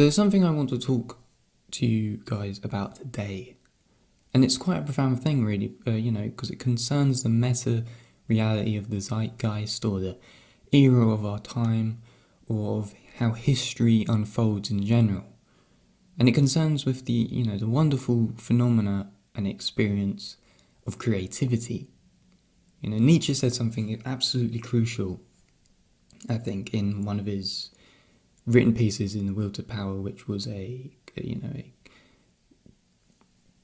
There's something I want to talk to you guys about today. And it's quite a profound thing, really, uh, you know, because it concerns the meta reality of the zeitgeist or the era of our time or of how history unfolds in general. And it concerns with the, you know, the wonderful phenomena and experience of creativity. You know, Nietzsche said something absolutely crucial, I think, in one of his written pieces in The Will to Power, which was a, you know, a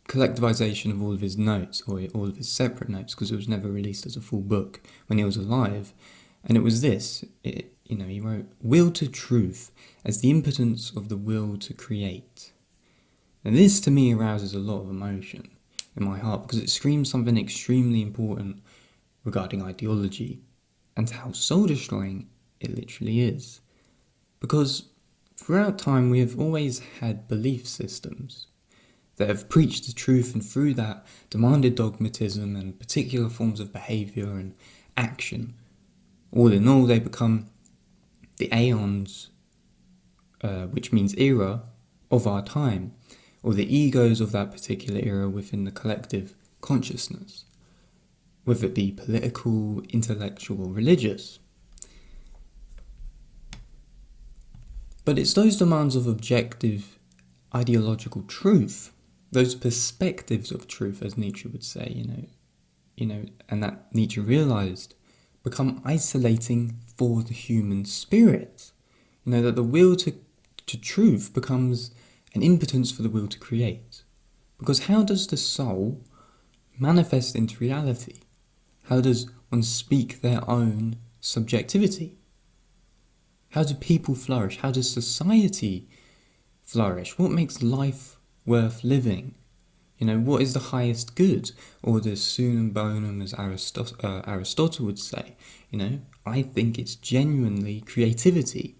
collectivization of all of his notes or all of his separate notes because it was never released as a full book when he was alive. And it was this, it, you know, he wrote, Will to truth as the impotence of the will to create. And this to me arouses a lot of emotion in my heart because it screams something extremely important regarding ideology and how soul destroying it literally is. Because throughout time we have always had belief systems that have preached the truth and through that demanded dogmatism and particular forms of behaviour and action. All in all, they become the aeons, uh, which means era, of our time, or the egos of that particular era within the collective consciousness, whether it be political, intellectual, religious. But it's those demands of objective ideological truth those perspectives of truth, as Nietzsche would say, you know, you know, and that Nietzsche realized, become isolating for the human spirit. You know, that the will to, to truth becomes an impotence for the will to create. Because how does the soul manifest into reality? How does one speak their own subjectivity? How do people flourish? How does society flourish? What makes life worth living? You know, what is the highest good? Or the summum bonum, as Aristot- uh, Aristotle would say. You know, I think it's genuinely creativity.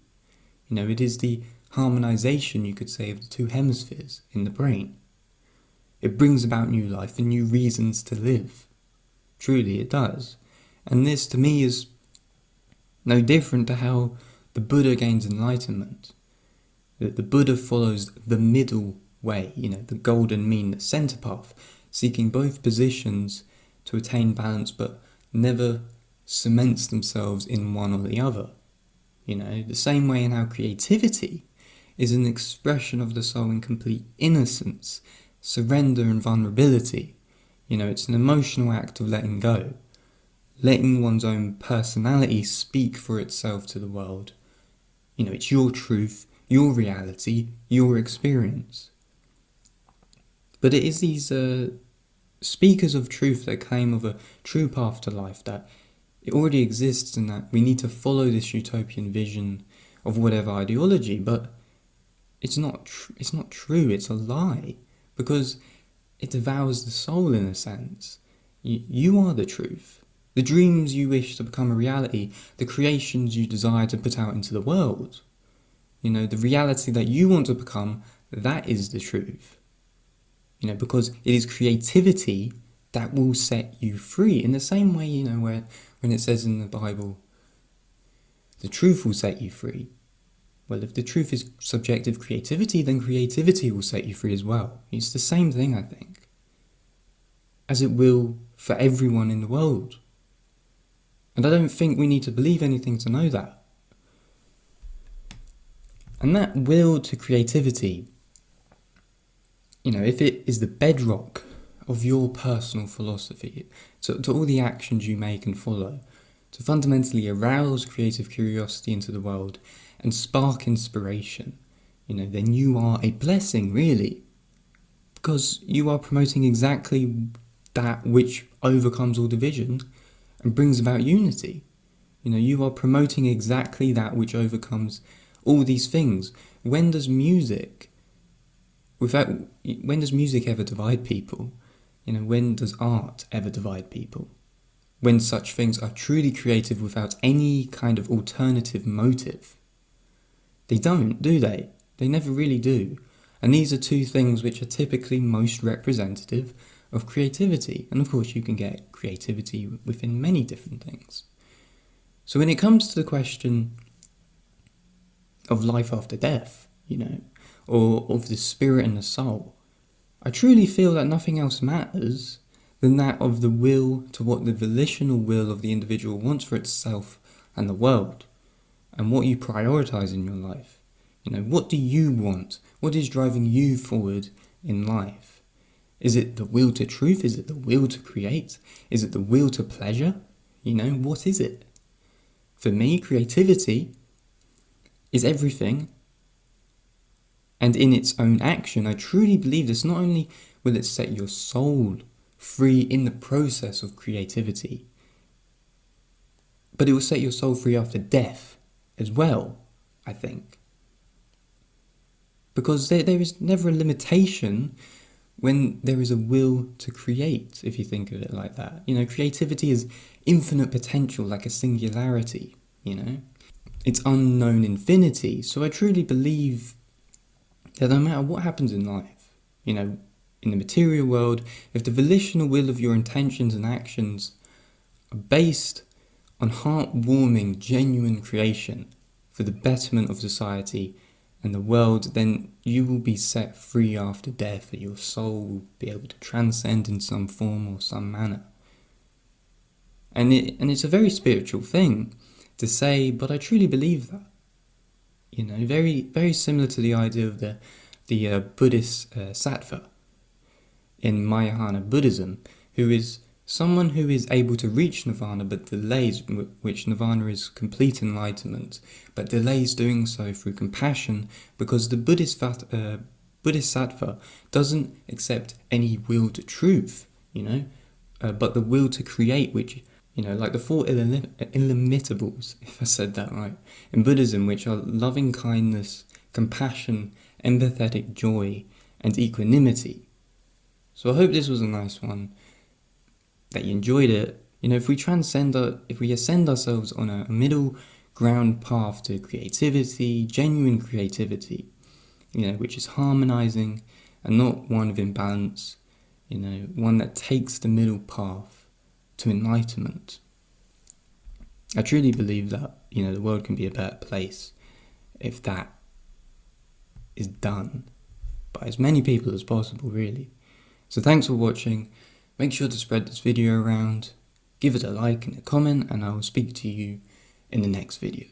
You know, it is the harmonization, you could say, of the two hemispheres in the brain. It brings about new life and new reasons to live. Truly, it does. And this, to me, is no different to how the Buddha gains enlightenment. That the Buddha follows the middle way, you know, the golden mean, the center path, seeking both positions to attain balance but never cements themselves in one or the other. You know, the same way in how creativity is an expression of the soul in complete innocence, surrender, and vulnerability. You know, it's an emotional act of letting go, letting one's own personality speak for itself to the world. You know, it's your truth, your reality, your experience. But it is these uh, speakers of truth that claim of a true path to life that it already exists and that we need to follow this utopian vision of whatever ideology. But it's not. Tr- it's not true. It's a lie because it devours the soul in a sense. You, you are the truth. The dreams you wish to become a reality, the creations you desire to put out into the world. You know, the reality that you want to become, that is the truth. You know, because it is creativity that will set you free. In the same way, you know, where when it says in the Bible, the truth will set you free. Well, if the truth is subjective creativity, then creativity will set you free as well. It's the same thing, I think, as it will for everyone in the world. And I don't think we need to believe anything to know that. And that will to creativity you know, if it is the bedrock of your personal philosophy, to, to all the actions you make and follow, to fundamentally arouse creative curiosity into the world and spark inspiration, you know, then you are a blessing, really. Because you are promoting exactly that which overcomes all division and brings about unity. You know, you are promoting exactly that which overcomes all these things. When does music without when does music ever divide people? You know, when does art ever divide people? When such things are truly creative without any kind of alternative motive. They don't, do they? They never really do. And these are two things which are typically most representative of creativity. And of course, you can get creativity within many different things. So, when it comes to the question of life after death, you know, or of the spirit and the soul, I truly feel that nothing else matters than that of the will to what the volitional will of the individual wants for itself and the world, and what you prioritize in your life. You know, what do you want? What is driving you forward in life? Is it the will to truth? Is it the will to create? Is it the will to pleasure? You know, what is it? For me, creativity is everything. And in its own action, I truly believe this not only will it set your soul free in the process of creativity, but it will set your soul free after death as well, I think. Because there, there is never a limitation when there is a will to create, if you think of it like that. You know, creativity is infinite potential, like a singularity, you know? It's unknown infinity. So I truly believe that no matter what happens in life, you know, in the material world, if the volitional will of your intentions and actions are based on heartwarming, genuine creation for the betterment of society and the world, then you will be set free after death, and your soul will be able to transcend in some form or some manner. And, it, and it's a very spiritual thing to say, but I truly believe that. You know, very very similar to the idea of the the uh, Buddhist uh, sattva in Mahayana Buddhism, who is someone who is able to reach nirvana but delays which nirvana is complete enlightenment, but delays doing so through compassion because the Buddhist uh, bodhisattva doesn't accept any will to truth, you know, uh, but the will to create, which you know, like the four illimitables, if I said that right, in Buddhism, which are loving kindness, compassion, empathetic joy, and equanimity. So I hope this was a nice one, that you enjoyed it. You know, if we transcend, our, if we ascend ourselves on a middle ground path to creativity, genuine creativity, you know, which is harmonizing and not one of imbalance, you know, one that takes the middle path to enlightenment. I truly believe that, you know, the world can be a better place if that is done by as many people as possible, really. So thanks for watching. Make sure to spread this video around, give it a like and a comment, and I will speak to you in the next video.